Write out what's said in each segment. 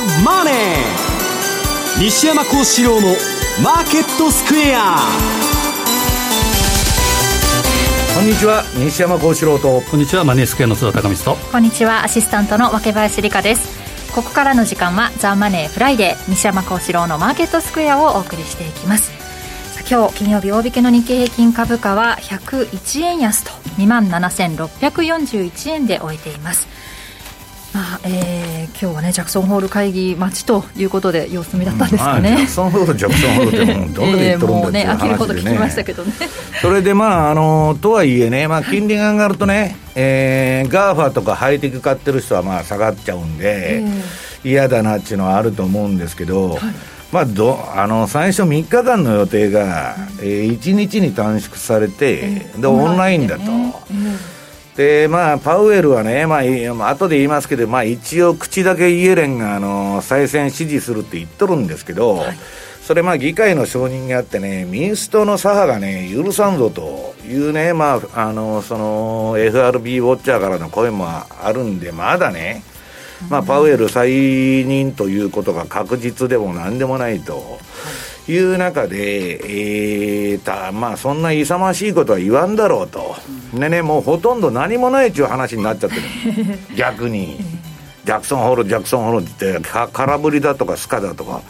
ザ・マネー」西山幸四郎の「マーケットスクエア」こんにちは。西山幸四郎と。こんにちは。マネースクエアの津田隆光と。こんにちは。アシスタントの若林理香です。ここからの時間は「ザ・マネーフライデー西山幸四郎のマーケットスクエア」をお送りしていきます。今日金曜日大引けの日経平均株価は101円安と2万7641円で終えていますまあえー、今日はねジャクソンホール会議待ちということで様子見だったんですかね、うんまあ、ジャクソンホールジャクソンホールってもうどんだけ言っとるんだっていう話でね,、えー、ね。飽きるほど聞きましたけどね。それでまああのとはいえね、まあ、金利が上がるとね、えー、ガーファとかハイテク買ってる人はまあ下がっちゃうんで、えー、嫌だなっていうのはあると思うんですけど、はい。まあ、どあの最初3日間の予定が、えー、1日に短縮されて、でオンラインだと。でまあ、パウエルはね、まあ、後で言いますけど、まあ、一応、口だけイエレンがあの再選支持するって言っとるんですけど、はい、それ、まあ、議会の承認があってね、民主党の左派がね、許さんぞというね、まあ、あのその FRB ウォッチャーからの声もあるんで、まだね、まあ、パウエル再任ということが確実でもなんでもないと。いう中で、えーたまあ、そんな勇ましいことは言わんだろうと、でね、もうほとんど何もないっていう話になっちゃってる、逆に、ジャクソンホール、ジャクソンホールって空振りだとかスカだとか、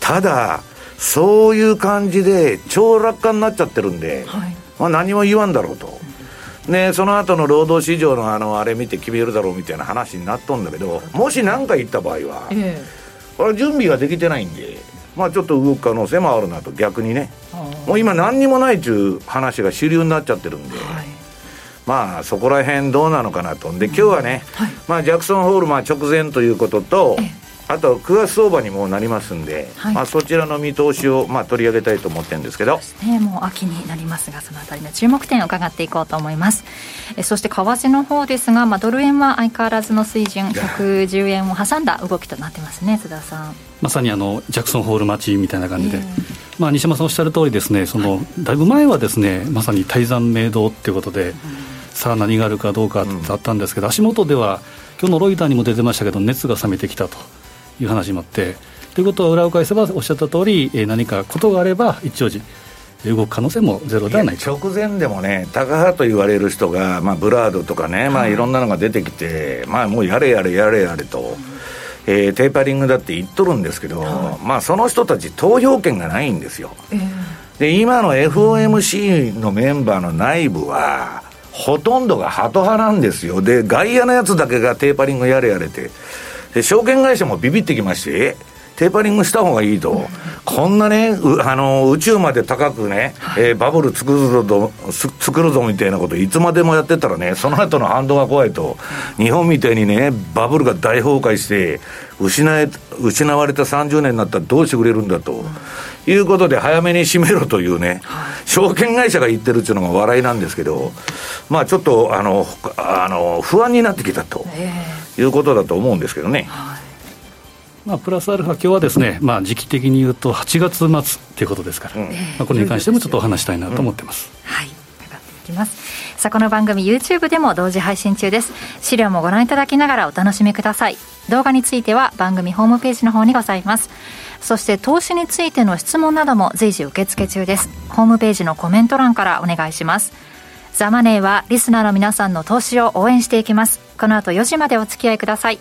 ただ、そういう感じで、超楽観になっちゃってるんで、はい、まあ、何も言わんだろうと。ね、その後の労働市場のあのあれ見て決めるだろうみたいな話になっとんだけどもし何か言った場合は、ええ、これは準備ができてないんでまあちょっと動く可能性もあるなと。逆にね。もう今何にもないっていう話が主流になっちゃってるんで、はい、まあそこら辺どうなのかなと。で今日はね、はい、まあジャクソンホールまあ直前ということと、ええ。あと9月相場にもなりますんで、はい、まあ、そちらの見通しをまあ取り上げたいと思ってるんですけど。ね、もう秋になりますがそのあたりの注目点を伺っていこうと思います。えそして為替の方ですが、まあ、ドル円は相変わらずの水準110円を挟んだ動きとなってますね津田さん。まさにあのジャクソンホール待ちみたいな感じで、えー、まあ、西山さんおっしゃる通りですねその、はい、だいぶ前はですねまさに大山明堂っていうことで、うん、さあ何があるかどうかってあったんですけど、うん、足元では今日のロイターにも出てましたけど熱が冷めてきたという話もあって、ということは裏を返せばおっしゃった通り、えー、何かことがあれば一応時動く可能性もゼロではない直前でもね、タカ派と言われる人が、まあ、ブラードとかね、まあ、いろんなのが出てきて、まあ、もうやれやれやれやれと、えー、テーパリングだって言っとるんですけど、まあ、その人たち、投票権がないんですよ。で今の FOMC のメンバーの内部は、ほとんどがハト派なんですよ。で、外野のやつだけがテーパリングやれやれて。で証券会社もビビってきまして、テーパリングした方がいいと、こんなね、あの宇宙まで高くね、えー、バブル作るぞ作るぞみたいなこと、いつまでもやってたらね、その後の反動が怖いと、日本みたいにね、バブルが大崩壊して、失え失われた30年になったらどうしてくれるんだと。いうことで早めに締めろというね、証券会社が言ってるっていうのが笑いなんですけど、まあちょっとあのあの不安になってきたということだと思うんですけどね。まあ、プラスアルファ、今日はですね、まあ、時期的に言うと8月末ということですから、うん、まあ、これに関してもちょっとお話したいなと思ってます。うん、はい、伺っていきます。さあ、この番組 YouTube でも同時配信中です。資料もご覧いただきながらお楽しみください。動画については番組ホームページの方にございます。そして投資についての質問なども随時受付中です。ホームページのコメント欄からお願いします。ザ・マネーはリスナーの皆さんの投資を応援していきます。この後4時までお付き合いください。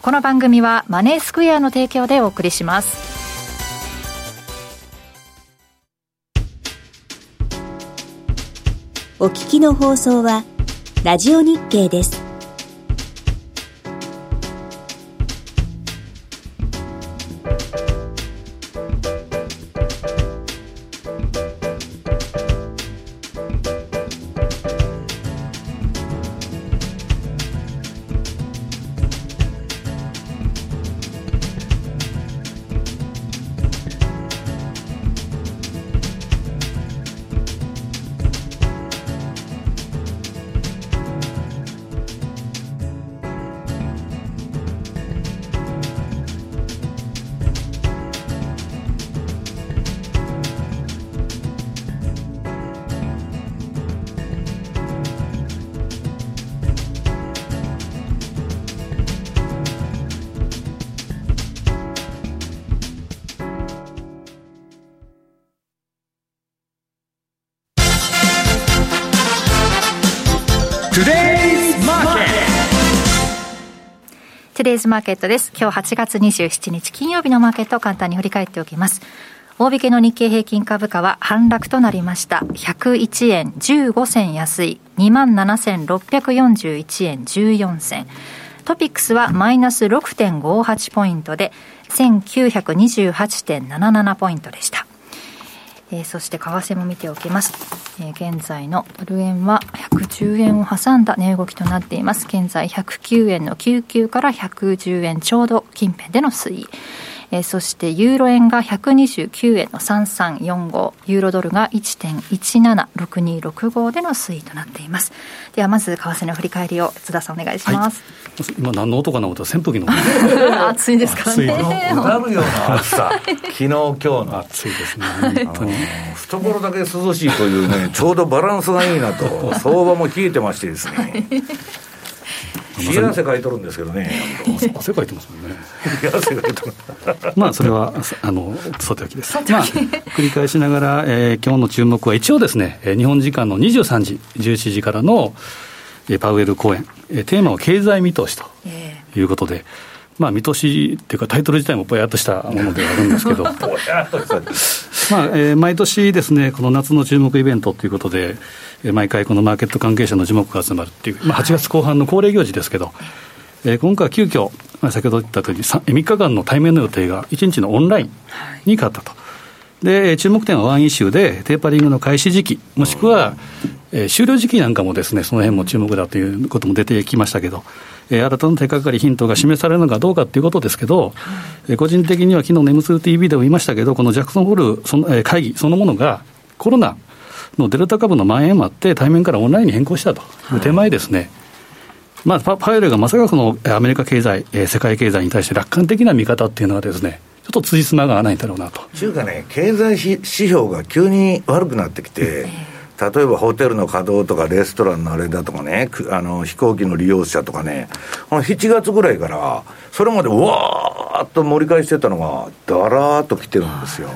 この番組はマネースクエアの提供でお送りします。お聞きの放送はラジオ日経です。トゥデイズマーケットです。今日8月27日金曜日のマーケットを簡単に振り返っておきます。大引けの日経平均株価は反落となりました。101円15銭安い27,641円14銭。トピックスはマイナス6.58ポイントで1928.77ポイントでした。えー、そして為替も見ておきます、えー、現在のドル円は110円を挟んだ値動きとなっています。現在109円の99から110円ちょうど近辺での推移。えー、そしてユーロ円が129円の3345ユーロドルが1.176265での推移となっています。ではまず為替の振り返りを津田さんお願いします、はい、今何の音かな思った扇風機の 暑いですからね。なるような暑さ。昨日今日の。暑いですね。懐だけ涼しいというねちょうどバランスがいいなと。相場も冷えてましてですね冷や汗かいとるんですけどね、汗かいてますもんね。汗かいとる。まあ、それは、あの、さておきです。まあ、繰り返しながら、えー、今日の注目は一応ですね、日本時間の23時、17時からの、パウエル講演、テーマは経済見通しということで、まあ、見通しっていうか、タイトル自体もぼやっとしたものではあるんですけど、まあえー、毎年ですね、この夏の注目イベントということで、毎回このマーケット関係者の樹木が集まるっていう、まあ、8月後半の恒例行事ですけど、えー、今回は急遽、まあ、先ほど言ったとおり 3, 3日間の対面の予定が1日のオンラインに変わったと。で注目点はワンイシューで、テーパリングの開始時期、もしくは、えー、終了時期なんかもですね、その辺も注目だということも出てきましたけど、え、新たな手がかりヒントが示されるのかどうかということですけど、えー、個人的には昨日 M2TV でも言いましたけど、このジャクソンホールその、会議そのものが、コロナのデルタ株の蔓延もあって、対面からオンラインに変更したという手前ですね、はい、まあ、パウエルがまさかこのアメリカ経済、えー、世界経済に対して楽観的な見方っていうのはですね、ちょっと辻褄が合わないんだろうなと。というかね、経済指標が急に悪くなってきて、例えばホテルの稼働とかレストランのあれだとかね、あの飛行機の利用者とかね、この7月ぐらいから、それまでわーっと盛り返してたのが、だらーっと来てるんですよ。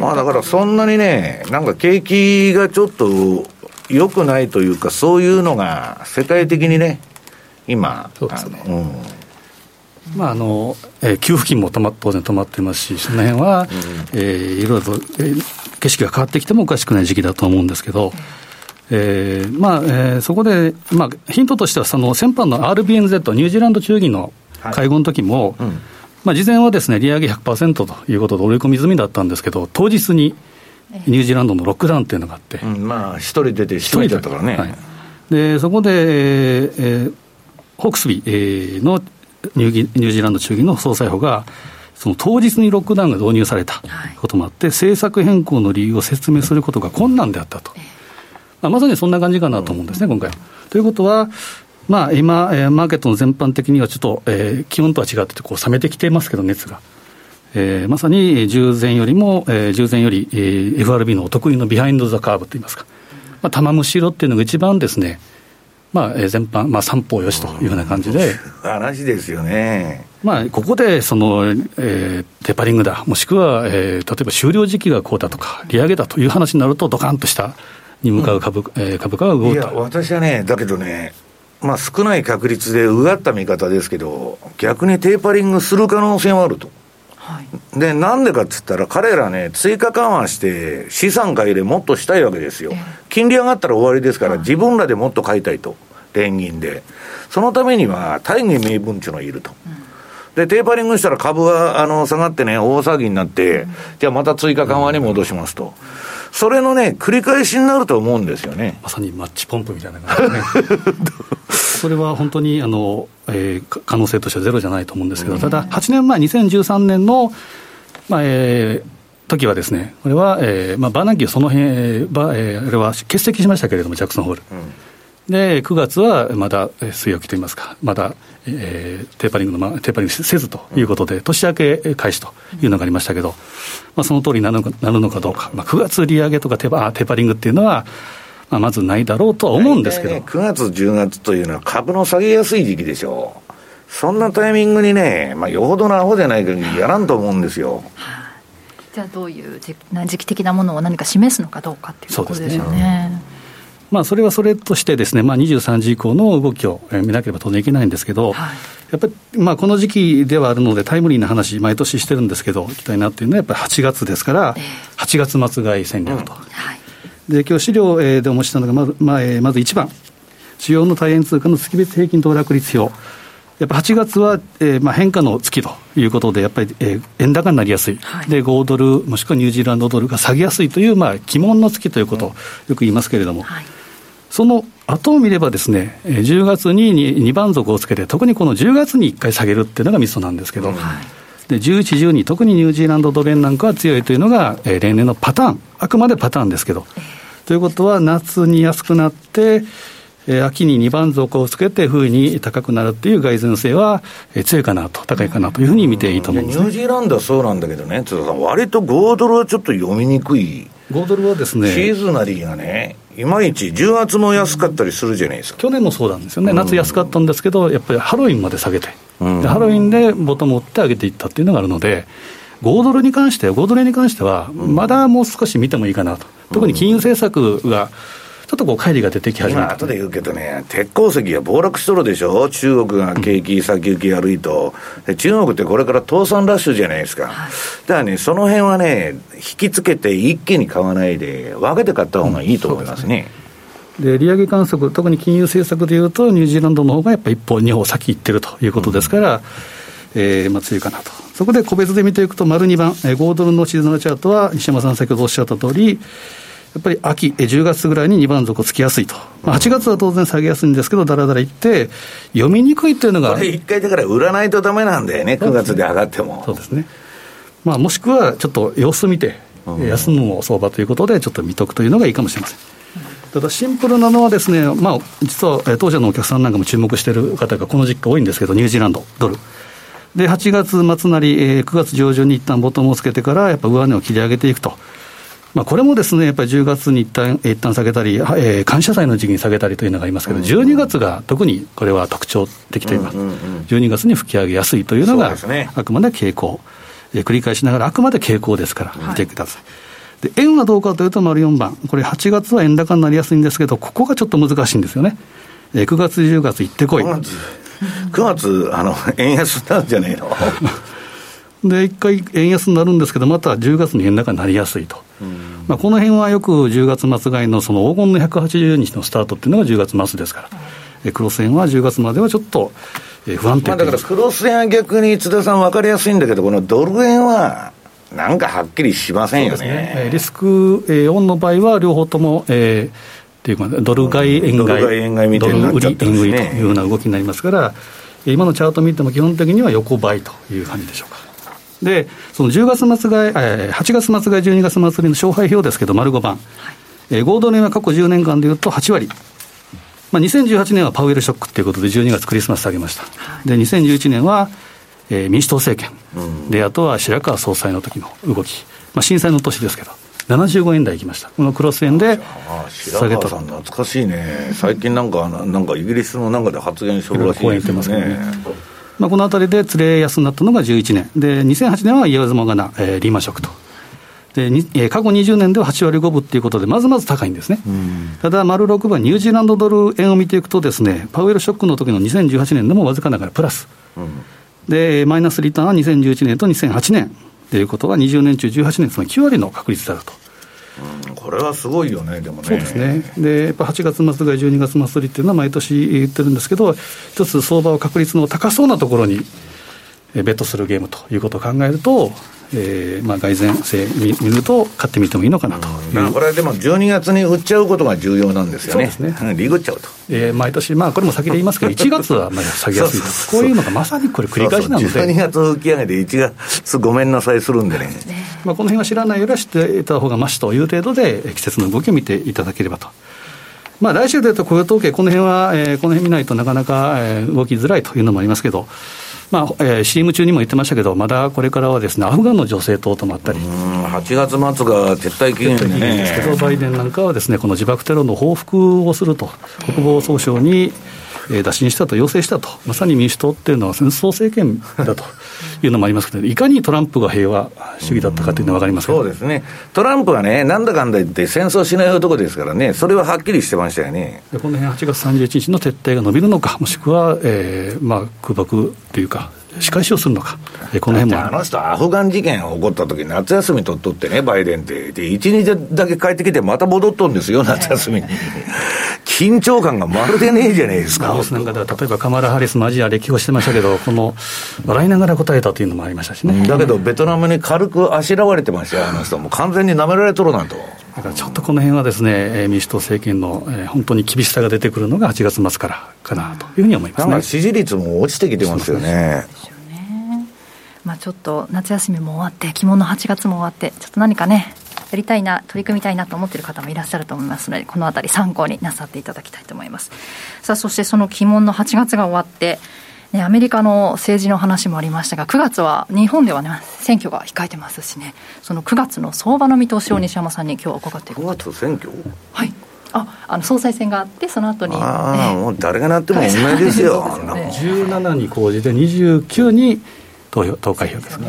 まあだからそんなにね、なんか景気がちょっと良くないというか、そういうのが世界的にね、今、そうですね。うん。まああのえー、給付金もま当然止まってますし、その辺は、うん、えー、いろいろと、えー、景色が変わってきてもおかしくない時期だと思うんですけど、えーまあえー、そこで、まあ、ヒントとしては、その先般の RBNZ、ニュージーランド中銀の会合の時も、はいうんまあ、事前はですね利上げ100%ということで、織り込み済みだったんですけど、当日にニュージーランドのロックダウンっていうのがあって、うん、まあ、一人出て、一人だったからね。はい、でそこで、えー、ホークスビーのニューニュージーランド中銀の総裁補が、その当日にロックダウンが導入されたこともあって、政策変更の理由を説明することが困難であったと、まあ、まさにそんな感じかなと思うんですね、今回は。ということは、まあ、今、えー、マーケットの全般的にはちょっと、えー、気温とは違ってこう冷めてきてますけど、熱が。えー、まさに従前よりも、えー、従前より、えー、FRB のお得意のビハインド・ザ・カーブといいますか、まあ、玉虫色っていうのが一番ですね、まあ、えー、全般、まあ、三方よしというような感じで。話ですよね。まあ、ここでその、えー、テーパリングだ、もしくは、えー、例えば終了時期がこうだとか、利上げだという話になると、ドカンとしたに向かう株,、うん、えー、株価が動くいや、私はね、だけどね、まあ、少ない確率でうがった見方ですけど、逆にテーパリングする可能性はあると。はい、で、なんでかっつったら、彼らね、追加緩和して、資産買いでもっとしたいわけですよ。金利上がったら終わりですから、自分らでもっと買いたいと、連銀で。そのためには、大義名分っていうのがいると。で、テーパリングしたら株があの下がってね、大騒ぎになって、じゃあまた追加緩和に戻しますと。それのね、繰り返しになると思うんですよね。まさにマッチポンプみたいな感じですね。それは本当にあの、えー、可能性としてはゼロじゃないと思うんですけど、ただ、8年前、2013年の、まあえー、時はですね、これは、えーまあ、バーナンキーその辺、えー、あれは欠席しましたけれども、ジャクソンホール。うんで9月はまだ据え置きといいますか、まだ、えー、テーパリングの、ま、テーパリングせずということで、年明け開始というのがありましたけど、まあ、その通りになるのかなるのかどうか、まあ、9月利上げとかテーパテーパリングっていうのは、まあ、まずないだろうとは思うんですけど、ね、9月、10月というのは、株の下げやすい時期でしょう。そんなタイミングにね、まあ、よほどのアホじゃない限りやらんと思うんですよ。じゃあどういう時期的なものを何か示すのかどうかっていうところですよね。まあ、それはそれとしてですね、まあ、23時以降の動きを見なければ当然いけないんですけど、はい、やっぱり、まあ、この時期ではあるので、タイムリーな話、毎年してるんですけど、いきたいなっていうのは、やっぱり8月ですから、8月末買い戦略と。うん。はい、で今日資料でお持ちしたのがまず、まあえー、まず1番、主要の大円通貨の月別平均騰落率表。やっぱ8月は、えーまあ、変化の月ということで、やっぱり、えー、円高になりやすい、はい、で5ドル、もしくはニュージーランドドルが下げやすいという、まあ、鬼門の月ということをよく言いますけれども、はい、その後を見ればですね、10月に 2, 番底をつけて、特にこの10月に1回下げるっていうのがミソなんですけど、はい、で11、12、特にニュージーランドドル円なんかは強いというのが、えー、例年のパターン、あくまでパターンですけど。ということは、夏に安くなって、えー、秋に2番底をつけて、冬に高くなるっていう蓋然性は、えー、強いかなと、高いかなというふうに見ていいと思うんです、ね、ニュージーランドはそうなんだけどね、津田さん、割と5ドルはちょっと読みにくい。5ドルはですね、シーズナリーがね、いまいち10月も安かったりするじゃないですか。去年もそうなんですよね、夏安かったんですけど、やっぱりハロウィンまで下げて、うん、ハロウィンでボトムを打って上げていったっていうのがあるので、5ドルに関しては、5ドルに関しては、まだもう少し見てもいいかなと、特に金融政策がちょっとこう、乖離が出てき始めた。後で言うけどね、鉄鉱石が暴落しとるでしょ、中国が景気先行き悪いと、で中国ってこれから倒産ラッシュじゃないですか、だからね、その辺はね、引きつけて一気に買わないで、分けて買った方がいいと思いますね。うん、で利上げ観測、特に金融政策でいうと、ニュージーランドの方がやっぱり一歩、二歩先行ってるということですから、うん、えー、まあ、強いかなと。そこで個別で見ていくと、丸2番、えー、5ドルのシーズナルチャートは、西山さん、先ほどおっしゃった通り、やっぱり秋、10月ぐらいに2番底つきやすいと、まあ、8月は当然下げやすいんですけど、だらだらいって、読みにくいっていうのが。これ、一回だから売らないとだめなんだよね、9月で上がっても。そうですね、まあ、もしくはちょっと様子見て、休むも相場ということで、ちょっと見とくというのがいいかもしれません。ただシンプルなのはですね、まあ、実は当社のお客さんなんかも注目している方がこの実家多いんですけど、ニュージーランド、ドル。で、8月末なり、えー、9月上旬に一旦ボトムをつけてから、やっぱ上値を切り上げていくと。まあ、これもですね、やっぱり10月に一旦一旦下げたり、えー、感謝祭の時期に下げたりというのがありますけど、12月が特にこれは特徴的といいます、12月に吹き上げやすいというのが、あくまで傾向、えー、繰り返しながら、あくまで傾向ですから、見てください。はい、で円はどうかというと、丸4番、これ、8月は円高になりやすいんですけど、ここがちょっと難しいんですよね。えー、9月、10月、行ってこい。9月、あの円安なんじゃねえの？で、一回円安になるんですけど、また10月に円高になりやすいと。まあ、この辺はよく10月末買いのその黄金の180日のスタートっていうのが10月末ですから、クロス円は10月まではちょっと不安定。まあだからクロス円は逆に津田さん分かりやすいんだけど、このドル円はなんかはっきりしませんよね。ね。リスク、えー、オンの場合は両方とも、えー、っていうか、ドル買い、円買い、ドル円買いみたいな、ね、ドル売り、円売りというような動きになりますから、今のチャート見ても基本的には横ばいという感じでしょうか。で、その10月末が、えー、8月末が12月末の勝敗表ですけど、丸5番、はい。えー、合同年は過去10年間でいうと8割。まあ、2018年はパウエルショックということで、12月クリスマス下げました。はい、で、2011年は、えー、民主党政権、うん、で、あとは白川総裁の時の動き、まあ、震災の年ですけど、75円台いきました、このクロス円で下げたさん、懐かしいね、最近なんか、なんかイギリスのなんかで発言してるらしいですね。まあ、このあたりでつれ安になったのが11年、で2008年は言わずもがな、えー、リーマンショックと。でにえー、過去20年では8割5分ということで、まずまず高いんですね、ただ、丸6番、ニュージーランドドル円を見ていくと、ですねパウエルショックの時の2018年でもわずかながらプラス、でマイナスリターンは2011年と2008年ということは、20年中18年、つまり9割の確率だと。これはすごいよね、でもね。そうですね。で、やっぱ8月末が12月末っていうのは毎年言ってるんですけど、一つ相場は確率の高そうなところに、ベットするゲームということを考えると、えーまあ、蓋然性見見ると、買ってみてもいいのかなと、まあ、これはでも、12月に売っちゃうことが重要なんですよね、そうですね。リグっちゃうと、えー、毎年、まあ、これも先で言いますけど、1月はまあ下げやすいとこういうのがまさにこれ、繰り返しなので、そうそう。12月浮き上げて、1月、ごめんなさいするんでね、まあ、この辺は知らないよりは知っていた方がましという程度で、季節の動きを見ていただければと。まあ、来週でいうと雇用統計、この辺は、えー、この辺見ないとなかなか、えー、動きづらいというのもありますけど、まあえー、CM 中にも言ってましたけど、まだこれからはですね、アフガンの女性等ともあったり。8月末が撤退期限で、ね、ですけど、バイデンなんかはですね、この自爆テロの報復をすると、国防総省に、えー、打診したと、要請したと、まさに民主党っていうのは戦争政権だと。いうのもありますけど、いかにトランプが平和主義だったかというのは分かりますそうですね、トランプはね、なんだかんだ言って戦争しない男ですからね、それははっきりしてましたよね。この辺8月31日の撤退が伸びるのか、もしくは、えーまあ、空爆というか、仕返しをするのか、この辺も。あの人、アフガン事件起こった時夏休み取っとってね、バイデンって、で1日だけ帰ってきて、また戻っとんですよ、夏休みに。緊張感がまるでねえじゃないですか。なんか例えばカマラ・ハリスもアジア歴訪してましたけど、この笑いながら答えたというのもありましたしね。だけど、ベトナムに軽くあしらわれてましたよ、あの人、もう完全に舐められとるなと。だからちょっとこの辺はですね、民主党政権の、えー、本当に厳しさが出てくるのが8月末からかなというふうに思いますね。支持率も落ちてきてますよね。まあ、ちょっと夏休みも終わって、着物8月も終わって、ちょっと何かね、やりたいな、取り組みたいなと思っている方もいらっしゃると思いますので、このあたり参考になさっていただきたいと思います。さあ、そしてその鬼門の8月が終わって、ね、アメリカの政治の話もありましたが、9月は日本ではね、選挙が控えてますしね、その9月の相場の見通しを西山さんに今日は伺っていこうと。9月選挙？はい。ああの総裁選があって、その後にあ、あ、もう誰がなっても同じですよ、ね、17に公示で、29に投票投開票ですね。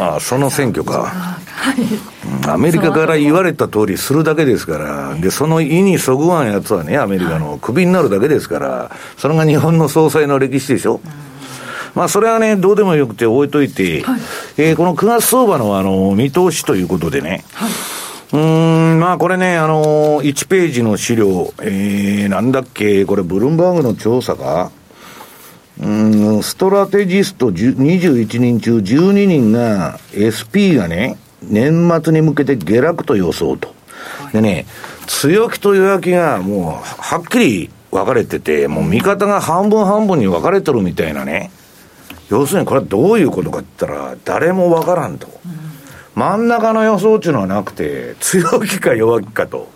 あその選挙か、はい、アメリカから言われた通りするだけですから、でその意にそぐわんやつはね、アメリカのクビになるだけですから、それが日本の総裁の歴史でしょ。まあ、それはね、どうでもよくて置いといて、はい、えー、この9月相場のあの見通しということでね、はい。うん、まあこれね、あのー、1ページの資料、えー、なんだっけ、これ、ブルンバーグの調査か？うん、ストラテジスト21人中12人が SP がね、年末に向けて下落と予想と。でね、強気と弱気がもうはっきり分かれてて、もう見方が半分半分に分かれてるみたいなね。要するにこれはどういうことかって言ったら、誰も分からんと。真ん中の予想っていうのはなくて、強気か弱気かと。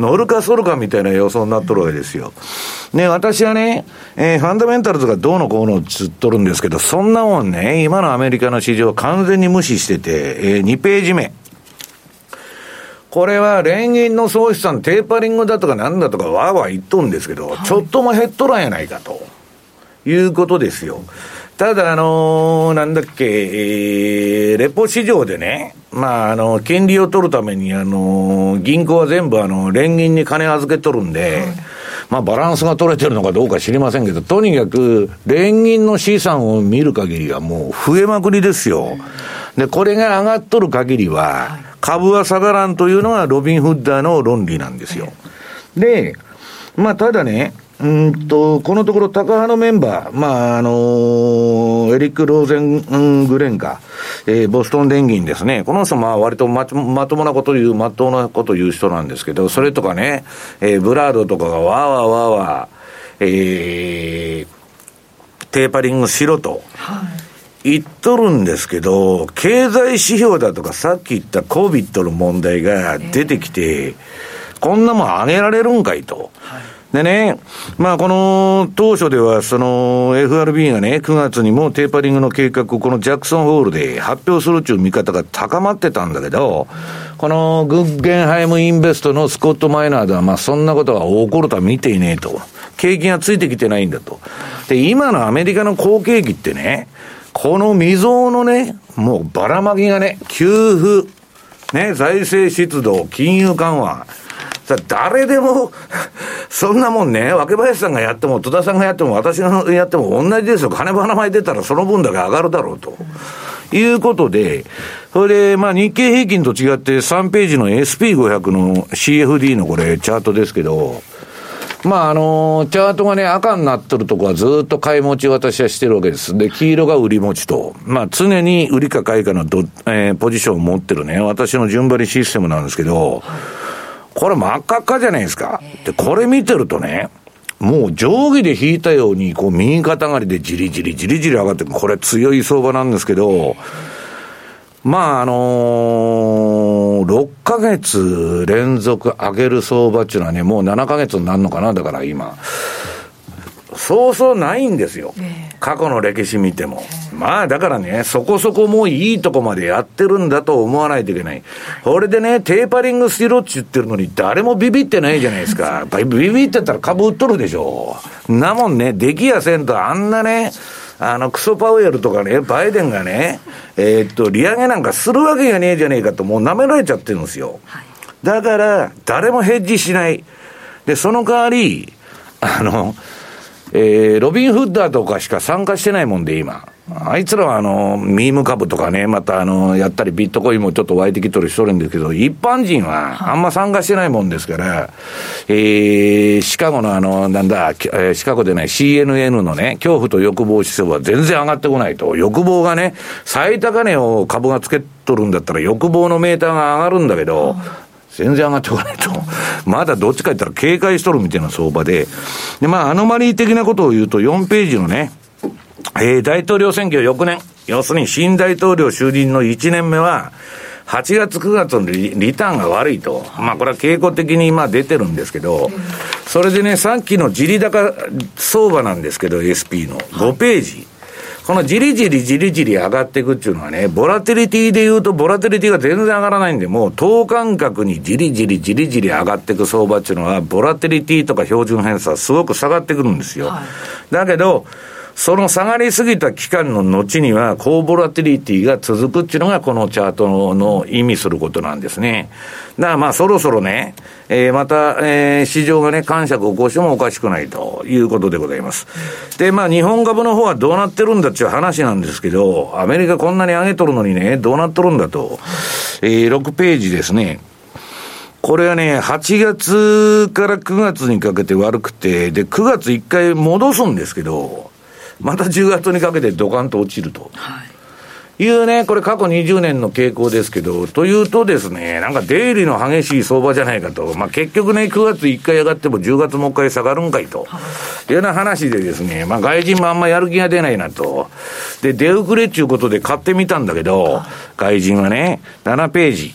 乗るか反るかみたいな予想になっとるわけですよ。ね、私はね、えー、ファンダメンタルズがどうのこうのつっとるんですけど、そんなもんね、今のアメリカの市場完全に無視してて、えー、2ページ目。これは連銀の総資産テーパリングだとかなんだとかわーわー言っとるんですけど、はい、ちょっとも減っとらんやないかと。いうことですよ。ただ、あのー、なんだっけ、えー、レポ市場でね、まあ、あの、金利を取るために、あの、銀行は全部、あの、連銀に金預け取るんで、はい、まあ、バランスが取れてるのかどうか知りませんけど、とにかく、連銀の資産を見る限りはもう増えまくりですよ。で、これが上がっとる限りは、株は下がらんというのがロビン・フッダーの論理なんですよ。で、まあ、ただね、うんと、このところ、タカ派のメンバー、まあ、あのー、エリック・ローゼングレンか、えー、ボストン電銀ですね。この人、まあ、割とままともなこと言う、まっとうなこと言う人なんですけど、それとかね、えー、ブラードとかがわーわーわーわー、えー、テーパリングしろと。言っとるんですけど、経済指標だとか、さっき言った COVID の問題が出てきて、こんなもん上げられるんかいと。はいでね、まあこの当初ではその FRB がね、9月にもテーパリングの計画をこのジャクソンホールで発表するという見方が高まってたんだけど、このグッゲンハイムインベストのスコット・マイナーではまあそんなことが起こるとは見ていねえと。景気がついてきてないんだと。で、今のアメリカの好景気ってね、この未曾有のね、もうばらまきがね、給付、ね、財政出動、金融緩和、誰でも、そんなもんね、若林さんがやっても、戸田さんがやっても、私がやっても同じですよ。金花前出たらその分だけ上がるだろうと。いうことで、それで、まあ日経平均と違って3ページの SP500 の CFD のこれチャートですけど、まああの、チャートがね、赤になってるとこはずっと買い持ち私はしてるわけです。で、黄色が売り持ちと、まあ常に売りか買いかのど、えー、ポジションを持ってるね、私の順張りシステムなんですけど、これ真っ赤っかじゃないですか。で、これ見てるとね、もう上下で引いたように、こう右肩上がりでじりじりじりじり上がって、これ強い相場なんですけど、まああのー、6ヶ月連続上げる相場っていうのはね、もう7ヶ月になるのかな、だから今。そうそうないんですよ。過去の歴史見ても。まあだからね、そこそこもういいとこまでやってるんだと思わないといけない。これでね、テーパリングしろって言ってるのに誰もビビってないじゃないですか。ビビってたら株売っとるでしょ。なもんね、できやせんとあんなね、あの、クソパウエルとかね、バイデンがね、えー、っと、利上げなんかするわけがねえじゃねえかと、もう舐められちゃってるんですよ。だから、誰もヘッジしない。で、その代わり、あの、えー、ロビン・フッダーとかしか参加してないもんで、今。あいつらはあの、ミーム株とかね、またあの、やったりビットコインもちょっと湧いてきとるしとるんですけど、一般人はあんま参加してないもんですから、えー、シカゴのあの、なんだ、えー、シカゴでない CNN のね、恐怖と欲望指数は全然上がってこないと。欲望がね、最高値を株がつけとるんだったら欲望のメーターが上がるんだけど、全然上がってこないと。まだどっちか言ったら警戒しとるみたいな相場で。で、まあ、アノマリー的なことを言うと、4ページのね、えー、大統領選挙翌年、要するに新大統領就任の1年目は、8月9月のリリターンが悪いと。まあこれは傾向的にまあ出てるんですけど、それでね、さっきの地利高相場なんですけど、SP の5ページ。このじりじりじりじり上がっていくっていうのはね、ボラテリティで言うと、ボラテリティが全然上がらないんで、もう等間隔にじりじりじりじり上がっていく相場っていうのは、ボラテリティとか標準偏差すごく下がってくるんですよ。はい、だけど、その下がりすぎた期間の後には、高ボラティリティが続くっていうのが、このチャートの意味することなんですね。だからまあ、そろそろね、えー、また、えー、市場がね、感触を起こしてもおかしくないということでございます。で、まあ、日本株の方はどうなってるんだっていう話なんですけど、アメリカこんなに上げとるのにね、どうなっとるんだと。えー、6ページですね。これはね、8月から9月にかけて悪くて、で、9月1回戻すんですけど、また10月にかけてドカンと落ちると。はいいうね、これ過去20年の傾向ですけど、というとですね、なんか出入りの激しい相場じゃないかと。まあ結局ね、9月1回上がっても10月もう一回下がるんかいと。いうような話でですね、まあ外人もあんまやる気が出ないなと。で、出遅れっていうことで買ってみたんだけど、外人はね、7ページ。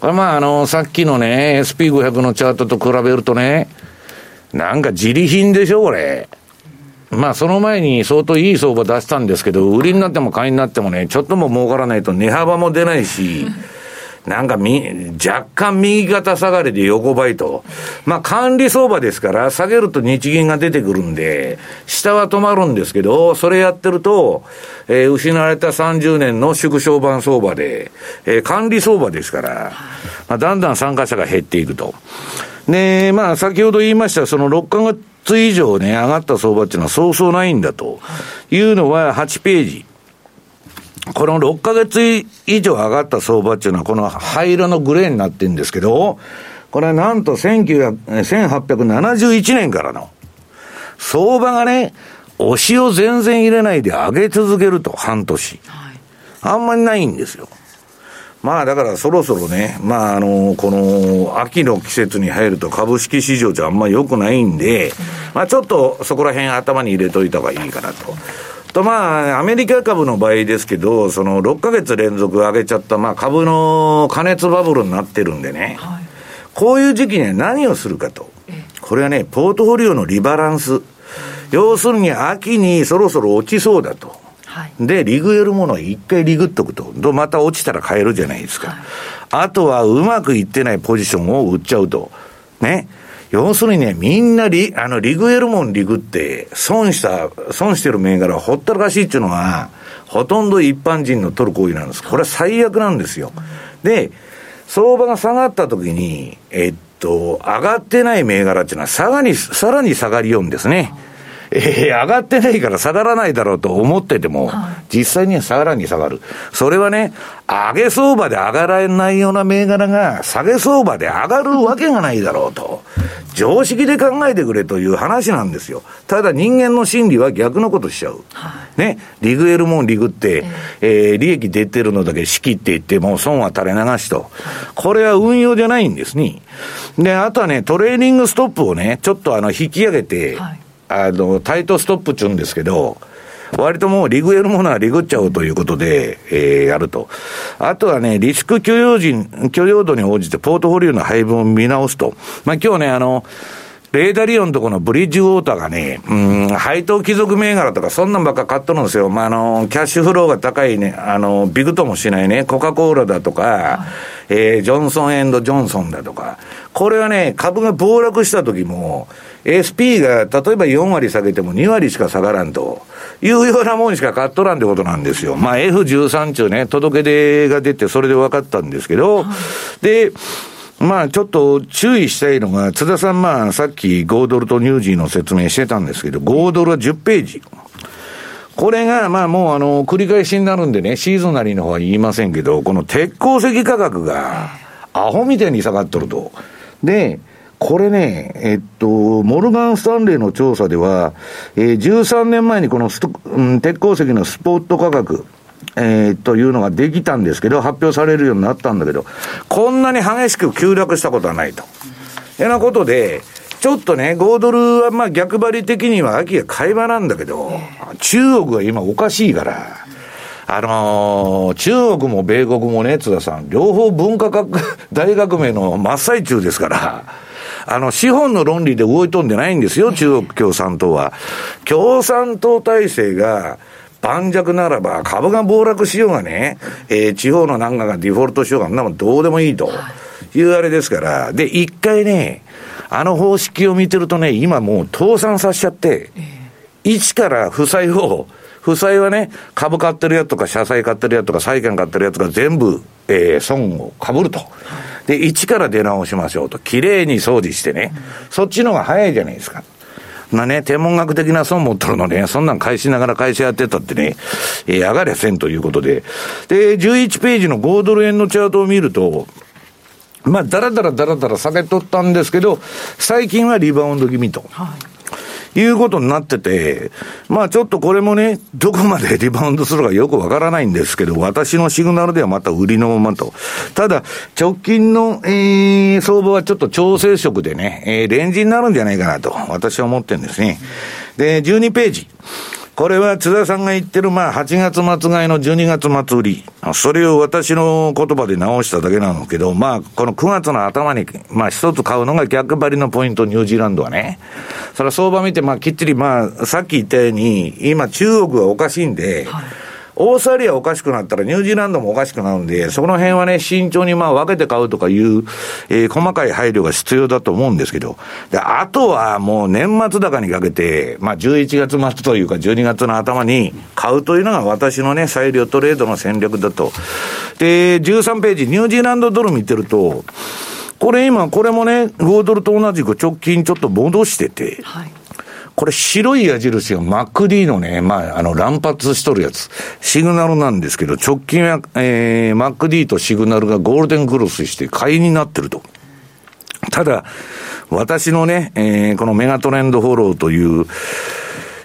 これまああの、さっきのね、SP500 のチャートと比べるとね、なんか自利品でしょ、これ。まあ、その前に相当いい相場出したんですけど、売りになっても買いになってもね、ちょっとも儲からないと値幅も出ないし、なんかみ、若干右肩下がりで横ばいと。まあ管理相場ですから、下げると日銀が出てくるんで、下は止まるんですけど、それやってると、えー、失われた30年の縮小版相場で、えー、管理相場ですから、まあ、だんだん参加者が減っていくと。で、まあ先ほど言いました、その6ヶ月以上ね、上がった相場っていうのはそうそうないんだというのは8ページ。この6ヶ月以上上がった相場っていうのは、この灰色のグレーになってるんですけど、これはなんと1871年からの、相場がね、押しを全然入れないで上げ続けると、半年。あんまりないんですよ。まあだからそろそろね、まああの、この秋の季節に入ると株式市場じゃあんまり良くないんで、まあちょっとそこら辺頭に入れといた方がいいかなと。とまあ、アメリカ株の場合ですけど、その6ヶ月連続上げちゃった、まあ株の加熱バブルになってるんでね、はい、こういう時期には何をするかと。これはね、ポートフォリオのリバランス。要するに秋にそろそろ落ちそうだと。で、リグえるものは一回リグっとくと。と、また落ちたら買えるじゃないですか。はい、あとは、うまくいってないポジションを売っちゃうと。ね。要するにね、みんなリ、あの、リグエルモンリグって、損した、損してる銘柄ほったらかしいっていうのは、ほとんど一般人の取る行為なんです。これは最悪なんですよ。で、相場が下がった時に、えっと、上がってない銘柄っていうのは、さらに、さらに下がりようんですね。えー、上がってないから下がらないだろうと思ってても、はい、実際にはさらに下がる。それはね、上げ相場で上がらないような銘柄が、下げ相場で上がるわけがないだろうと。常識で考えてくれという話なんですよ。ただ人間の心理は逆のことしちゃう。はい、ね。リグエルもンリグって、えー、利益出てるのだけ仕切っていって、もう損は垂れ流しと。これは運用じゃないんですね。で、あとはね、トレーニングストップをね、ちょっとあの、引き上げて、はいあの、タイトストップっちゅうんですけど、割ともうリグえるものはリグっちゃうということで、えー、やると。あとはね、リスク許容人、許容度に応じてポートフォリオの配分を見直すと。まあ今日ね、あの、レーダリオンとこのブリッジウォーターがね、うん、配当貴族銘柄とかそんなんばっか買っとるんですよ。まあ、あの、キャッシュフローが高いね、あの、ビグともしないね、コカ・コーラだとか、はい、えー、ジョンソンジョンソンだとか、これはね、株が暴落した時も、SP が例えば4割下げても2割しか下がらんというようなもんしか買っとらんってことなんですよ。まあ F13 中ね、届け出が出てそれで分かったんですけど、で、まあちょっと注意したいのが、津田さんまあさっき5ドルとニュージーの説明してたんですけど、5ドルは10ページ。これが、まあもうあの、繰り返しになるんでね、シーズナリーの方は言いませんけど、この鉄鉱石価格が、アホみたいに下がっとると。で、これね、えっと、モルガン・スタンレーの調査では、えー、13年前にこのスト、うん、鉄鉱石のスポット価格、えー、というのができたんですけど、発表されるようになったんだけど、こんなに激しく急落したことはないと。いうなことで、ちょっとね、5ドルはまあ逆張り的には秋が買い場なんだけど、中国が今おかしいから、あのー、中国も米国もね、津田さん、両方文化学、大革命の真っ最中ですから、あの、資本の論理で動いとんでないんですよ、中国共産党は。共産党体制が、盤石ならば、株が暴落しようがね、えー、地方の何かがデフォルトしようが、なもどうでもいいとい。うあれですから、で、一回ね、あの方式を見てるとね、今もう倒産させちゃって、一から負債を、負債はね、株買ってるやつとか、社債買ってるやつとか、債券買ってるやつが全部、えー、損をかぶると。で、一から出直しましょうと。綺麗に掃除してね。そっちの方が早いじゃないですか。まあね、天文学的な損持っとるのね、そんなん返しながら会社やってたってね、えー、上がりゃせんということで。で、11ページの5ドル円のチャートを見ると、まあ、だらだらだらだら下げとったんですけど、最近はリバウンド気味と。はいいうことになってて、まあちょっとこれもね、どこまでリバウンドするかよくわからないんですけど、私のシグナルではまた売りのままと。ただ、直近の、えー、相場はちょっと調整色でね、えー、レンジになるんじゃないかなと、私は思ってるんですね。で、12ページ。これは津田さんが言ってる、まあ、8月末買いの12月末売り。それを私の言葉で直しただけなのけど、まあ、この9月の頭に、まあ、一つ買うのが逆張りのポイント、ニュージーランドはね。それは相場見て、まあ、きっちり、まあ、さっき言ったように、今中国はおかしいんで、はいオーストラリアおかしくなったらニュージーランドもおかしくなるんで、その辺はね、慎重にまあ分けて買うとかいう、えー、細かい配慮が必要だと思うんですけど、で、あとはもう年末高にかけて、まあ11月末というか12月の頭に買うというのが私のね、裁量トレードの戦略だと。で、13ページ、ニュージーランドドル見てると、これ今、これもね、5ドルと同じく直近ちょっと戻してて、はいこれ白い矢印が MacD のね、まあ、あの、乱発しとるやつ。シグナルなんですけど、直近は、えー、MacD とシグナルがゴールデンクロスして買いになってると。ただ、私のね、えー、このメガトレンドフォローという、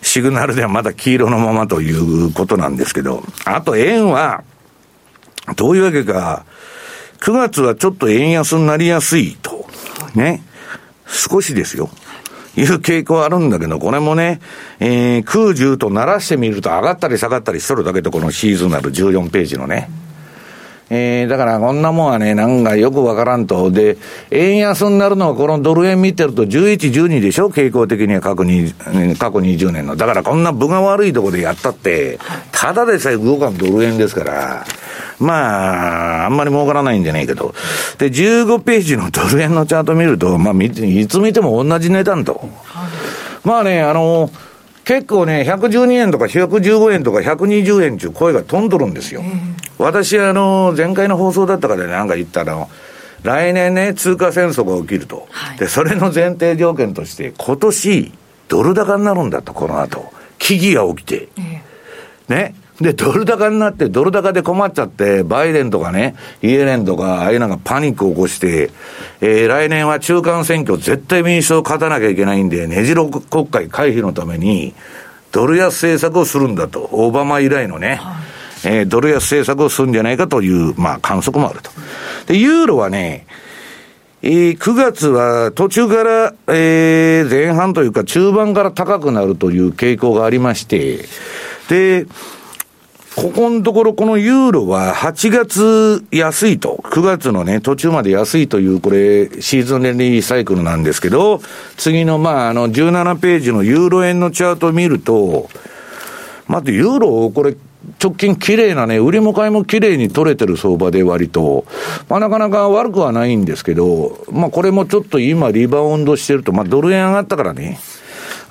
シグナルではまだ黄色のままということなんですけど、あと円は、どういうわけか、9月はちょっと円安になりやすいと。ね。少しですよ。いう傾向あるんだけど、これもね、えー、空中と鳴らしてみると上がったり下がったりしとるだけで、このシーズナル14ページのね。えー、だからこんなもんはね、なんかよくわからんと。で、円安になるのはこのドル円見てると11、12でしょ？傾向的には過去に、過去20年の。だからこんな分が悪いところでやったって、ただでさえ動かんドル円ですから、まあ、あんまり儲からないんじゃないけど。で、15ページのドル円のチャート見ると、まあ、いつ見ても同じ値段と。まあね、あの、結構ね、112円とか115円とか120円っていう声が飛んどるんですよ。私、あの、前回の放送だったからなんか言ったの、来年ね、通貨戦争が起きると。はい、で、それの前提条件として、今年、ドル高になるんだと、この後。危機が起きて。ね。で、ドル高になって、ドル高で困っちゃって、バイデンとかね、イエレンとか、ああいうなんかパニックを起こして、えー、来年は中間選挙、絶対民主党勝たなきゃいけないんで、ねじろ国会回避のために、ドル安政策をするんだと、オバマ以来のね、はい、えー、ドル安政策をするんじゃないかという、まあ、観測もあると。で、ユーロはね、えー、9月は途中から、えー、前半というか中盤から高くなるという傾向がありまして、で、ここのところ、このユーロは8月安いと、9月のね、途中まで安いという、これ、シーズンレリーサイクルなんですけど、次の、まあ、あの、17ページのユーロ円のチャートを見ると、まずユーロ、これ、直近綺麗なね、売りも買いも綺麗に取れてる相場で割と、まあなかなか悪くはないんですけど、まあこれもちょっと今リバウンドしてると、まあドル円上がったからね、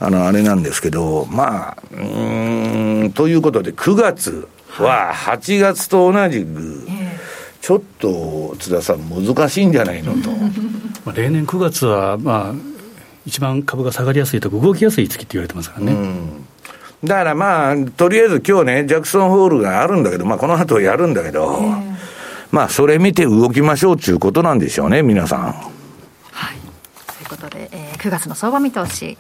あの、あれなんですけど、まあ、うん、ということで9月は8月と同じく、ちょっと津田さん難しいんじゃないのと。まあ例年9月は、まあ、一番株が下がりやすいとか動きやすい月って言われてますからね。うんだからまあ、とりあえず今日ね、ジャクソンホールがあるんだけど、まあこの後やるんだけど、えー、まあそれ見て動きましょうということなんでしょうね、皆さん。はい。ということで、えー、9月の相場見通し、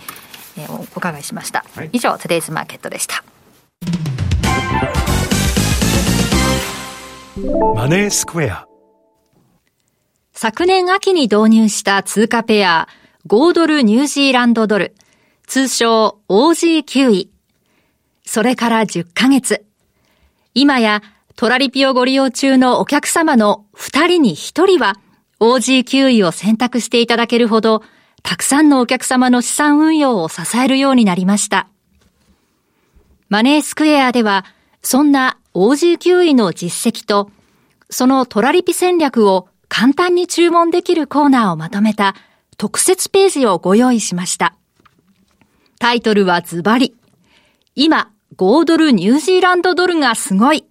えー、お伺いしました。はい、以上、トゥデイズマーケットでした。マネースクエア。昨年秋に導入した通貨ペア、5ドルニュージーランドドル、通称 OG9 位。それから10ヶ月。今やトラリピをご利用中のお客様の2人に1人は OG9 位を選択していただけるほど、たくさんのお客様の資産運用を支えるようになりました。マネースクエアでは、そんな OG9 位の実績と、そのトラリピ戦略を簡単に注文できるコーナーをまとめた特設ページをご用意しました。タイトルはズバリ。今、5ドルニュージーランドドルがすごい。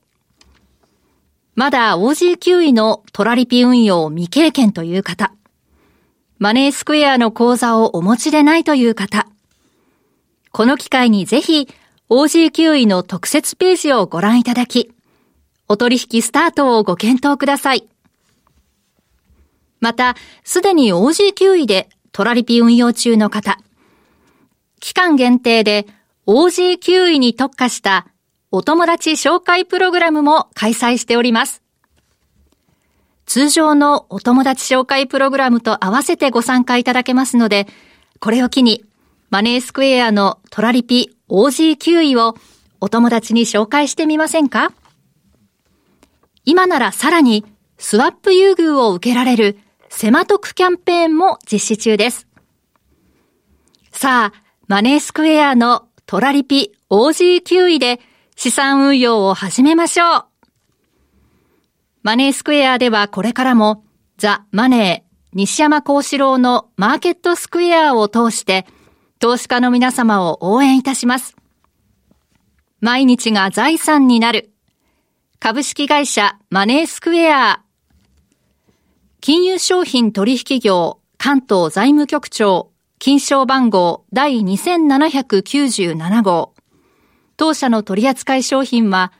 まだ OG9 位のトラリピ運用未経験という方。マネースクエアの口座をお持ちでないという方。この機会にぜひ OG9 位の特設ページをご覧いただき、お取引スタートをご検討ください。また、すでに OG9 位でトラリピ運用中の方、期間限定で OG9 位に特化したお友達紹介プログラムも開催しております。通常のお友達紹介プログラムと合わせてご参加いただけますので、これを機にマネースクエアのトラリピ OG9 位をお友達に紹介してみませんか？今ならさらにスワップ優遇を受けられるセマトクキャンペーンも実施中です。さあ、マネースクエアのトラリピ OG9 位で資産運用を始めましょう。マネースクエアではこれからもザ・マネー西山幸四郎のマーケットスクエアを通して投資家の皆様を応援いたします。毎日が財産になる株式会社マネースクエア金融商品取引業関東財務局長金賞番号第2797号。当社の取扱い商品は、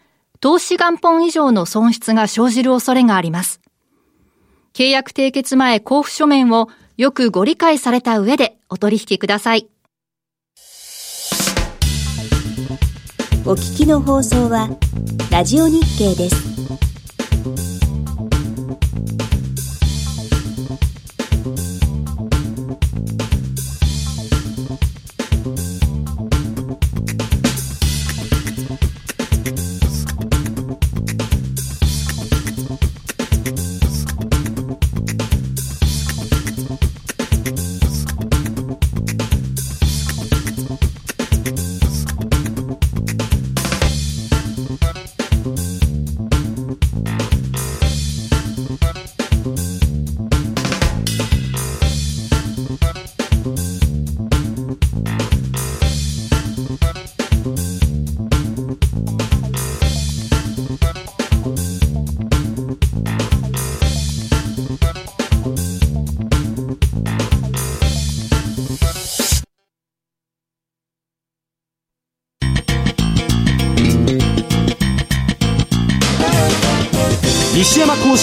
投資元本以上の損失が生じる恐れがあります。契約締結前交付書面をよくご理解された上でお取引ください。お聞きの放送は、ラジオ日経です。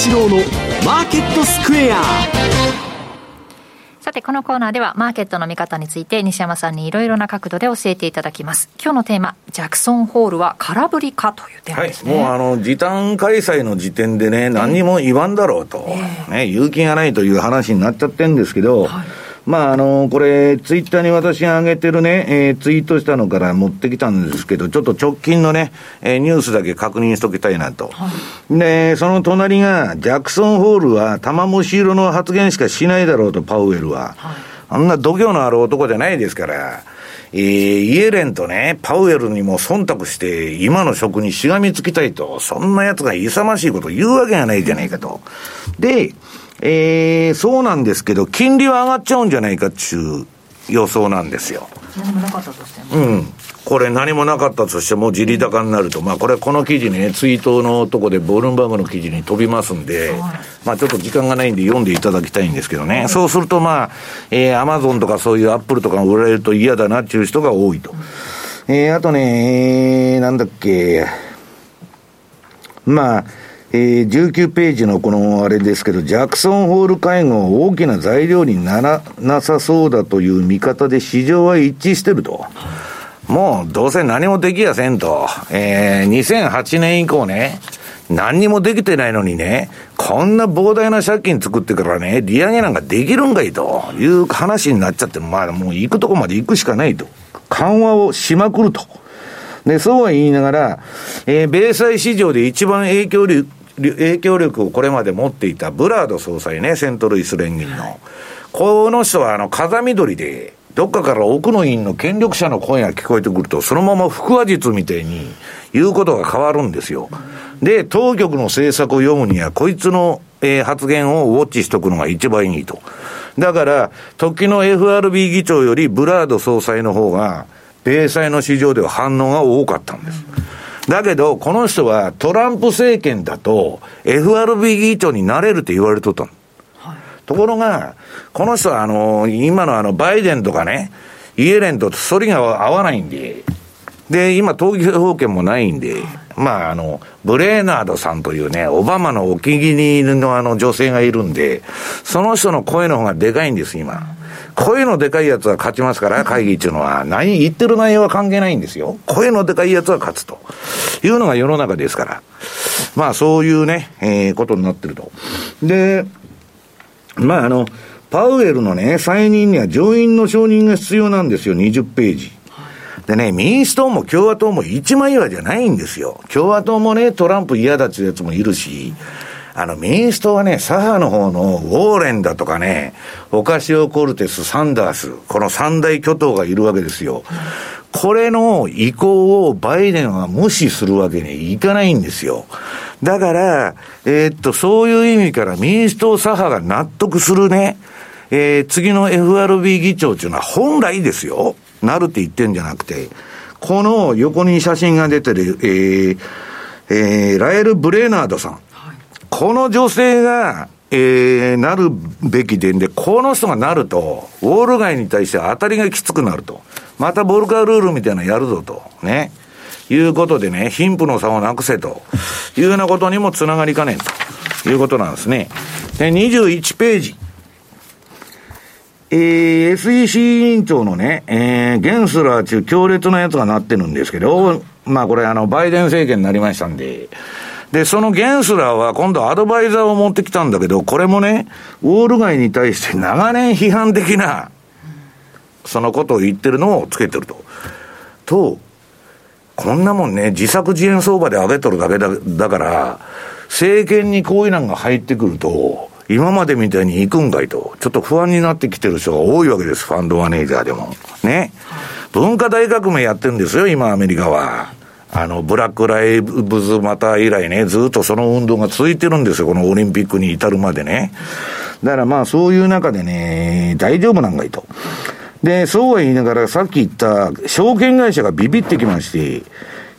山幸四郎のマーケットスクエアさて、このコーナーではマーケットの見方について西山さんにいろいろな角度で教えていただきます。今日のテーマ、ジャクソンホールは空振りかというテーマですね。はい、もうあの、時短開催の時点でね、何にも言わんだろうと、えー、ね、勇気がないという話になっちゃってるんですけど、はいまあ、あの、これ、ツイッターに私が上げてるね、えー、ツイートしたのから持ってきたんですけど、ちょっと直近のね、えー、ニュースだけ確認しときたいなと。はい、で、その隣が、ジャクソンホールは玉虫色の発言しかしないだろうと、パウエルは。はい、あんな度胸のある男じゃないですから。えー、イエレンとね、パウエルにも忖度して、今の職にしがみつきたいと、そんな奴が勇ましいこと言うわけがないじゃないかと。で、えー、そうなんですけど、金利は上がっちゃうんじゃないかっていう予想なんですよ。何もなかったとしても。うん。これ何もなかったとしても、自利高になると、まあ、これ、この記事にね、ツイートのとこで、ボルンバーグの記事に飛びますんで、はい、まあ、ちょっと時間がないんで読んでいただきたいんですけどね、はい、そうすると、まあ、えー、アマゾンとかそういうアップルとか売られると嫌だなっていう人が多いと。うん、えー、あとね、えー、なんだっけ、まあ、えー、19ページのこのあれですけど、ジャクソンホール会合大きな材料にならなさそうだという見方で市場は一致してると。もうどうせ何もできやせんと。えー、2008年以降ね、何にもできてないのにね、こんな膨大な借金作ってからね、利上げなんかできるんかいという話になっちゃって、まあもう行くとこまで行くしかないと。緩和をしまくると。で、そうは言いながら、えー、米債市場で一番影響力、影響力をこれまで持っていたブラード総裁ね、セントルイス連銀の。はい、この人はあの、風見鶏で、どっかから奥の院の権力者の声が聞こえてくると、そのまま腹話術みたいに言うことが変わるんですよ。で、当局の政策を読むには、こいつの、えー、発言をウォッチしとくのが一番いいと。だから、時の FRB 議長よりブラード総裁の方が、米債の市場では反応が多かったんです。だけど、この人はトランプ政権だと FRB 議長になれるって言われとったの。はい、ところが、この人はあの、今のあの、バイデンとかね、イエレンと反りが合わないんで、で、今、投票権もないんで、まあ、あの、ブレーナードさんというね、オバマのお気に入りのあの女性がいるんで、その人の声の方がでかいんです、今。声のでかいやつは勝ちますから、会議っていうのは、何言ってる内容は関係ないんですよ。声のでかいやつは勝つと。いうのが世の中ですから。まあ、そういうね、えー、ことになってると。で、まあ、あの、パウエルのね、再任には上院の承認が必要なんですよ、20ページ。でね、民主党も共和党も一枚岩じゃないんですよ。共和党もね、トランプ嫌だっていうやつもいるし、あの、民主党はね、左派の方のウォーレンだとかね、オカシオ・コルテス、サンダース、この三大巨頭がいるわけですよ。これの意向をバイデンは無視するわけにいかないんですよ。だから、えー、っと、そういう意味から民主党左派が納得するね、えー、次の FRB 議長っていうのは本来ですよ。なるって言ってんじゃなくて、この横に写真が出てる、えー、えー、ラエル・ブレーナードさん。この女性が、えー、なるべき点で、この人がなると、ウォール街に対して当たりがきつくなると。またボルカールールみたいなのやるぞと。ね。いうことでね、貧富の差をなくせと。いうようなことにもつながりかねんということなんですね。で、21ページ。えー、SEC 委員長のね、えー、ゲンスラー中強烈なやつがなってるんですけど、まあこれあの、バイデン政権になりましたんで、で、そのゲンスラーは今度アドバイザーを持ってきたんだけど、これもね、ウォール街に対して長年批判的な、そのことを言ってるのをつけてると。と、こんなもんね、自作自演相場で上げとるだけだだから、政権にこういうのが入ってくると、今までみたいに行くんかいと、ちょっと不安になってきてる人が多いわけです、ファンドマネージャーでも。ね。文化大革命やってるんですよ、今アメリカは。あの、ブラックライブズまた以来ね、ずっとその運動が続いてるんですよ、このオリンピックに至るまでね。だからまあそういう中でね、大丈夫なんかいと。で、そうは言いながらさっき言った証券会社がビビってきまして、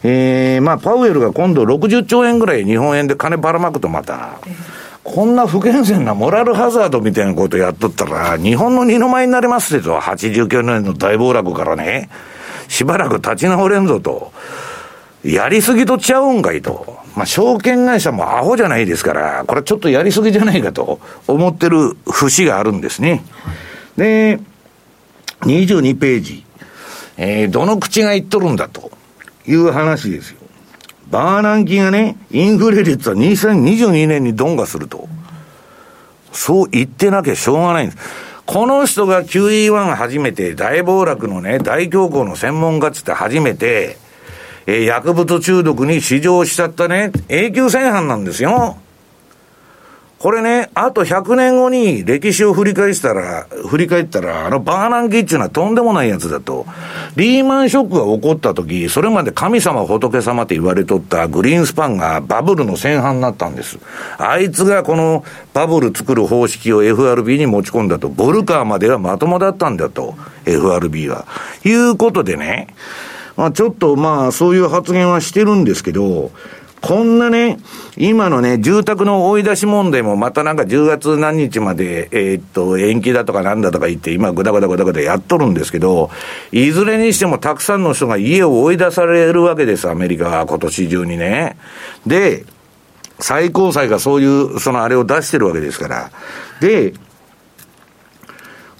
えー、まあパウエルが今度60兆円ぐらい日本円で金ばらまくとまた、こんな不健全なモラルハザードみたいなことやっとったら、日本の二の舞になりますってと、89年の大暴落からね、しばらく立ち直れんぞと。やりすぎとちゃうんかいと。まあ、証券会社もアホじゃないですから、これちょっとやりすぎじゃないかと思ってる節があるんですね。で、22ページ。えー、どの口が言っとるんだという話ですよ。バーナンキがね、インフレ率は2022年に鈍化すると。そう言ってなきゃしょうがないんです。この人が QE1 初めて、大暴落のね、大恐慌の専門家つって初めて、えー、薬物中毒に試乗しちゃったね、永久戦犯なんですよ。これね、あと100年後に歴史を振り返ったら、振り返ったら、あのバーナンキっていうのはとんでもないやつだと。リーマンショックが起こった時、それまで神様仏様って言われとったグリーンスパンがバブルの戦犯になったんです。あいつがこのバブル作る方式を FRB に持ち込んだと、ボルカーまではまともだったんだと、FRB は。いうことでね、まあちょっとまあそういう発言はしてるんですけど、こんなね、今のね、住宅の追い出し問題もまたなんか10月何日まで、えー、っと、延期だとかなんだとか言って、今ぐだぐだぐだぐだやっとるんですけど、いずれにしてもたくさんの人が家を追い出されるわけです、アメリカは今年中にね。で、最高裁がそういう、そのあれを出してるわけですから。で、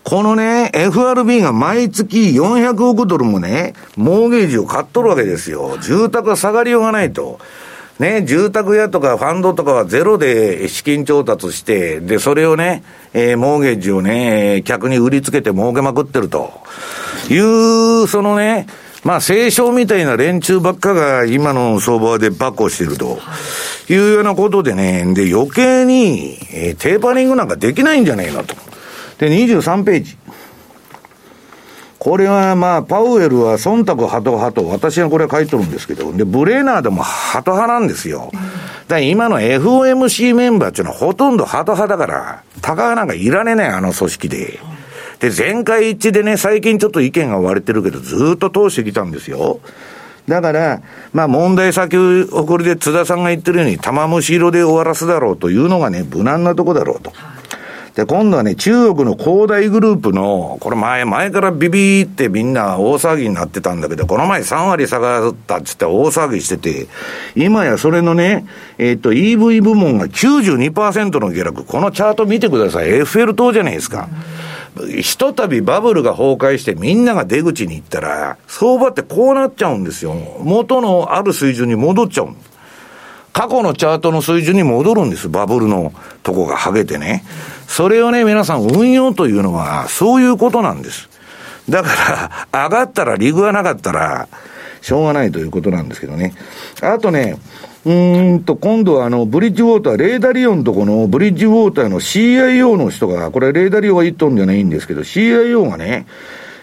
このね、FRB が毎月400億ドルもね、モーゲージを買っとるわけですよ。住宅は下がりようがないと。ね、住宅屋とかファンドとかはゼロで資金調達して、で、それをね、えー、モーゲージをね、客に売りつけて儲けまくってるという、そのね、まあ、清少みたいな連中ばっかが今の相場でバッコしてるというようなことでね、で、余計に、えー、テーパリングなんかできないんじゃねえのと。で、23ページ。これはまあ、パウエルは忖度ハト派と、私はこれ書いてるんですけど、で、ブレーナーでもハト派なんですよ。だ今の FOMC メンバーっていうのはほとんどハト派だから、タカなんかいらねえねあの組織で。で、全会一致でね、最近ちょっと意見が割れてるけど、ずっと通してきたんですよ。だから、まあ問題先送りで津田さんが言ってるように、玉虫色で終わらすだろうというのがね、無難なとこだろうと。で、今度はね、中国の恒大グループの、これ前、前からビビってみんな大騒ぎになってたんだけど、この前3割下がったっつって大騒ぎしてて、今やそれのね、えっ、と、EV 部門が92%の下落、このチャート見てください。エッフェル塔じゃないですか。ひとたびバブルが崩壊してみんなが出口に行ったら、相場ってこうなっちゃうんですよ。元のある水準に戻っちゃう。過去のチャートの水準に戻るんです。バブルのとこが剥げてね。それをね、皆さん運用というのは、そういうことなんです。だから、上がったら、リグがなかったら、しょうがないということなんですけどね。あとね、うんと、今度はあの、ブリッジウォーター、レーダリオンとこのブリッジウォーターの CIO の人が、これレーダリオンが言っとんじゃないんですけど、CIO がね、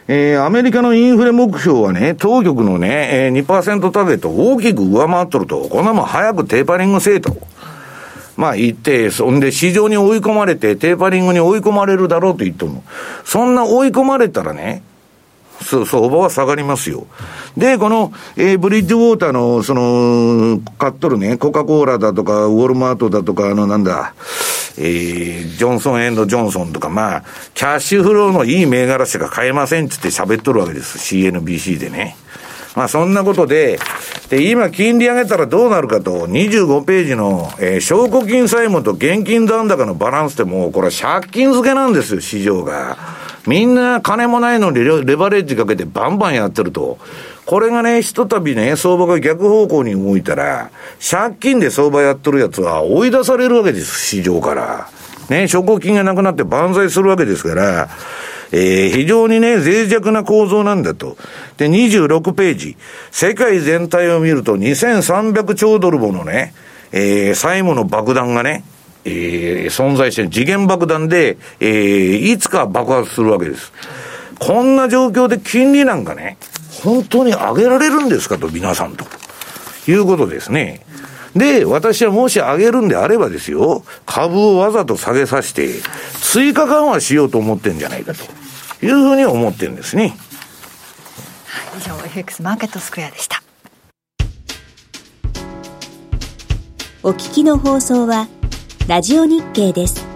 えー、アメリカのインフレ目標はね、当局のね、えー、2%ターゲットを大きく上回っとると、こんなもん早くテーパリングせえと。まあ言って、そんで市場に追い込まれて、テーパリングに追い込まれるだろうと言っても、そんな追い込まれたらね、そう相場は下がりますよ。で、この、えー、ブリッジウォーターの、その、買っとるね、コカ・コーラだとか、ウォルマートだとか、あの、なんだ、えー、ジョンソン・エンド・ジョンソンとか、まあ、キャッシュフローのいい銘柄しか買えませんっつって喋っとるわけです。CNBC でね。まあそんなことで、で、今金利上げたらどうなるかと、25ページの、えー、証拠金債務と現金残高のバランスでもう、これは借金付けなんですよ、市場が。みんな金もないのにレバレッジかけてバンバンやってると。これがね、ひとたびね、相場が逆方向に動いたら、借金で相場やってるやつは追い出されるわけです、市場から。ね、証拠金がなくなって万歳するわけですから、えー、非常にね、脆弱な構造なんだと。で、26ページ。世界全体を見ると2300兆ドルものね、えー、債務の爆弾がね、えー、存在してる次元爆弾で、えー、いつか爆発するわけです。こんな状況で金利なんかね、本当に上げられるんですかと、皆さんと。いうことですね。で、私はもし上げるんであればですよ、株をわざと下げさせて、追加緩和しようと思ってんじゃないかというふうに思ってるんですね。以上、FX マーケットスクエアでした。お聞きの放送は、ラジオ日経です。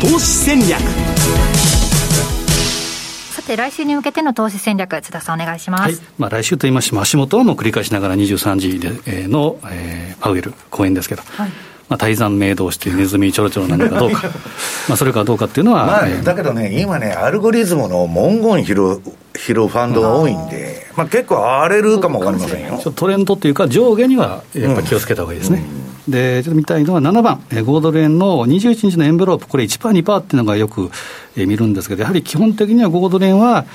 投資戦略。さて来週に向けての投資戦略津田さんお願いします、はい、まあ、来週と言いましても足元はもう繰り返しながら23時での、えー、パウエル講演ですけど、はい。まあ、大山明動してネズミちょろちょろなのかどうか。まあそれかどうかっていうのは、まあ、だけどね今ねアルゴリズムの文言拾う拾うファンドが多いんで、まあ、結構荒れるかもわかりませんよ。トレンドっていうか上下にはやっぱり気をつけた方がいいですね、うん、でちょっと見たいのは7番。5ドル円の21日のエンベロープ。これ 1%2% っていうのがよく見るんですけどやはり基本的には5ドル円は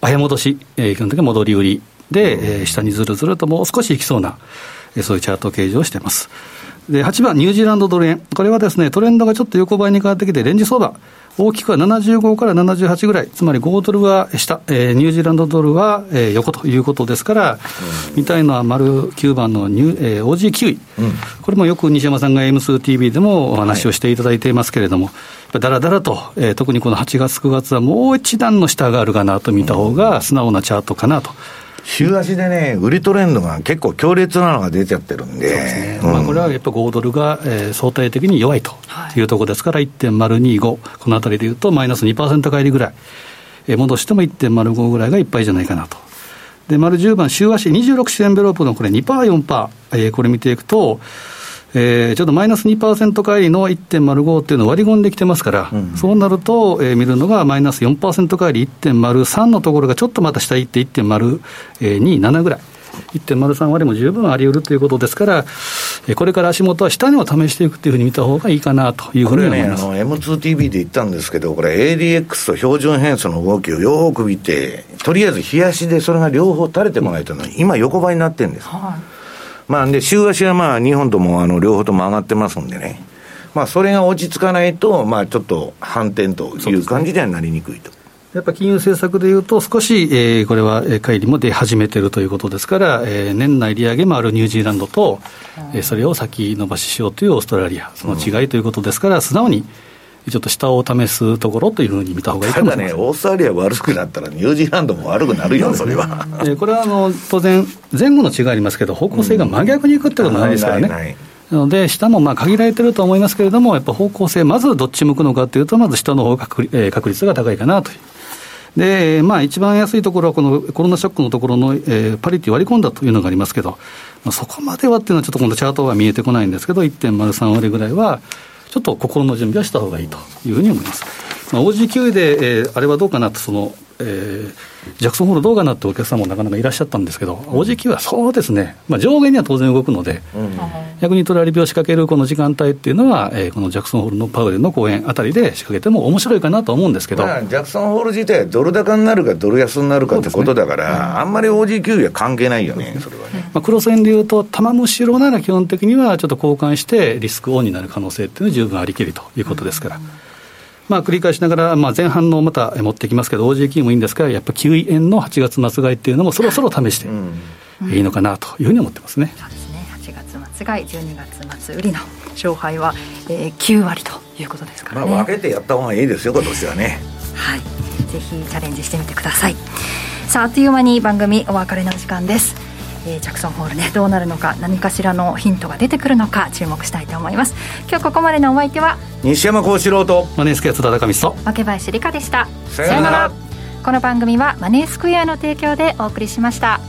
早戻し、基本的に戻り売り。で、え、下にずるずるともう少しいきそうなえそういうチャート形状をしています。で、8番、ニュージーランドドル円。これはですね、トレンドがちょっと横ばいに変わってきて、レンジ相場。大きくは75から78ぐらい、つまり5ドルは下、えー、ニュージーランドドルは、えー、横ということですから、うん、見たいのは丸9番のニュ、えー、OG キウイ、うん、これもよく西山さんが M2TV でもお話をしていただいていますけれども、はい、だらだらと、えー、特にこの8月、9月はもう一段の下があるかなと見た方が、素直なチャートかなと。週足でね、売りトレンドが結構強烈なのが出ちゃってるんで、ねうん、まあ、これはやっぱ5ドルが、えー、相対的に弱いと。い。うところですから、1.025、このあたりでいうと、マイナス2%返りぐらい、えー、戻しても1.05ぐらいがいっぱいじゃないかなと。で、丸10番、週足26種エンベロープのこれ2%、4%、えー、これ見ていくと、えー、ちょっとマイナス2%返りの1.05っていうのを割り込んできてますから、うん、そうなると、えー、見るのがマイナス4%返り1.03のところがちょっとまた下行って1.027ぐらい。1.03割も十分あり得るということですから、これから足元は下値を試していくというふうに見た方がいいかなというふうに思います。これね、M2TV で言ったんですけど、これ ADX と標準偏差の動きをよく見て、とりあえず冷やしでそれが両方垂れてもらえたのに、今横ばいになってるんです。はいまあ、で、週足はまあ、日本とも、あの、両方とも上がってますんでね。まあ、それが落ち着かないと、まあ、ちょっと反転という感じではなりにくいと。やっぱ金融政策でいうと、少し、えー、これは乖離も出始めているということですから、えー、年内利上げもあるニュージーランドと、えー、それを先延ばししようというオーストラリア、その違いということですから、素直にちょっと下を試すところというふうに見たほうがいいかもしれませんただね、オーストラリア悪くなったら、ニュージーランドも悪くなるよ、それは。えこれはあの当然、前後の違いありますけど、方向性が真逆にいくってことはないですからね。なので、下もまあ限られてると思いますけれども、やっぱ方向性、まずどっち向くのかというと、まず下の方が確,、えー、確率が高いかなという。で、まあ、一番安いところは、このコロナショックのところの、えー、パリティ割り込んだというのがありますけど、まあ、そこまではっていうのは、ちょっと今度、チャートは見えてこないんですけど、1.03割ぐらいは、ちょっと心の準備はした方がいいというふうに思います。まあ、OG9 で、えー、あれはどうかなと、その、えー、ジャクソンホールどうかなってお客さんもなかなかいらっしゃったんですけど、OG9 はそうですね、まあ、上下には当然動くので、うん、逆にトラリピを仕掛けるこの時間帯っていうのは、えー、このジャクソンホールのパウエルの講演あたりで仕掛けても面白いかなと思うんですけど、まあ、ジャクソンホール自体、ドル高になるか、ドル安になるかってことだから、ねうん、あんまり OG9 は関係ないよね、それはね。まあ、黒線でいうと、玉むしろなら基本的にはちょっと交換して、リスクオンになる可能性っていうのは十分ありきりということですから。うんまあ、繰り返しながら、まあ、前半のまた持ってきますけど、OG 金もいいんですが、やっぱ9円の8月末買いっていうのも、そろそろ試していいのかなというふうに思ってますね。そうですね8月末買い、12月末売りの勝敗は、えー、9割ということですからね。まあ、分けてやった方がいいですよ、今年はね。はい、ぜひチャレンジしてみてください。さあ、あっという間に番組お別れの時間です。えー、ジャクソンホールねどうなるのか何かしらのヒントが出てくるのか注目したいと思います。今日ここまでのお相手は西山幸四郎とマネースクエア津田高見と若林理香でした。さよなら。この番組はマネースクエアの提供でお送りしました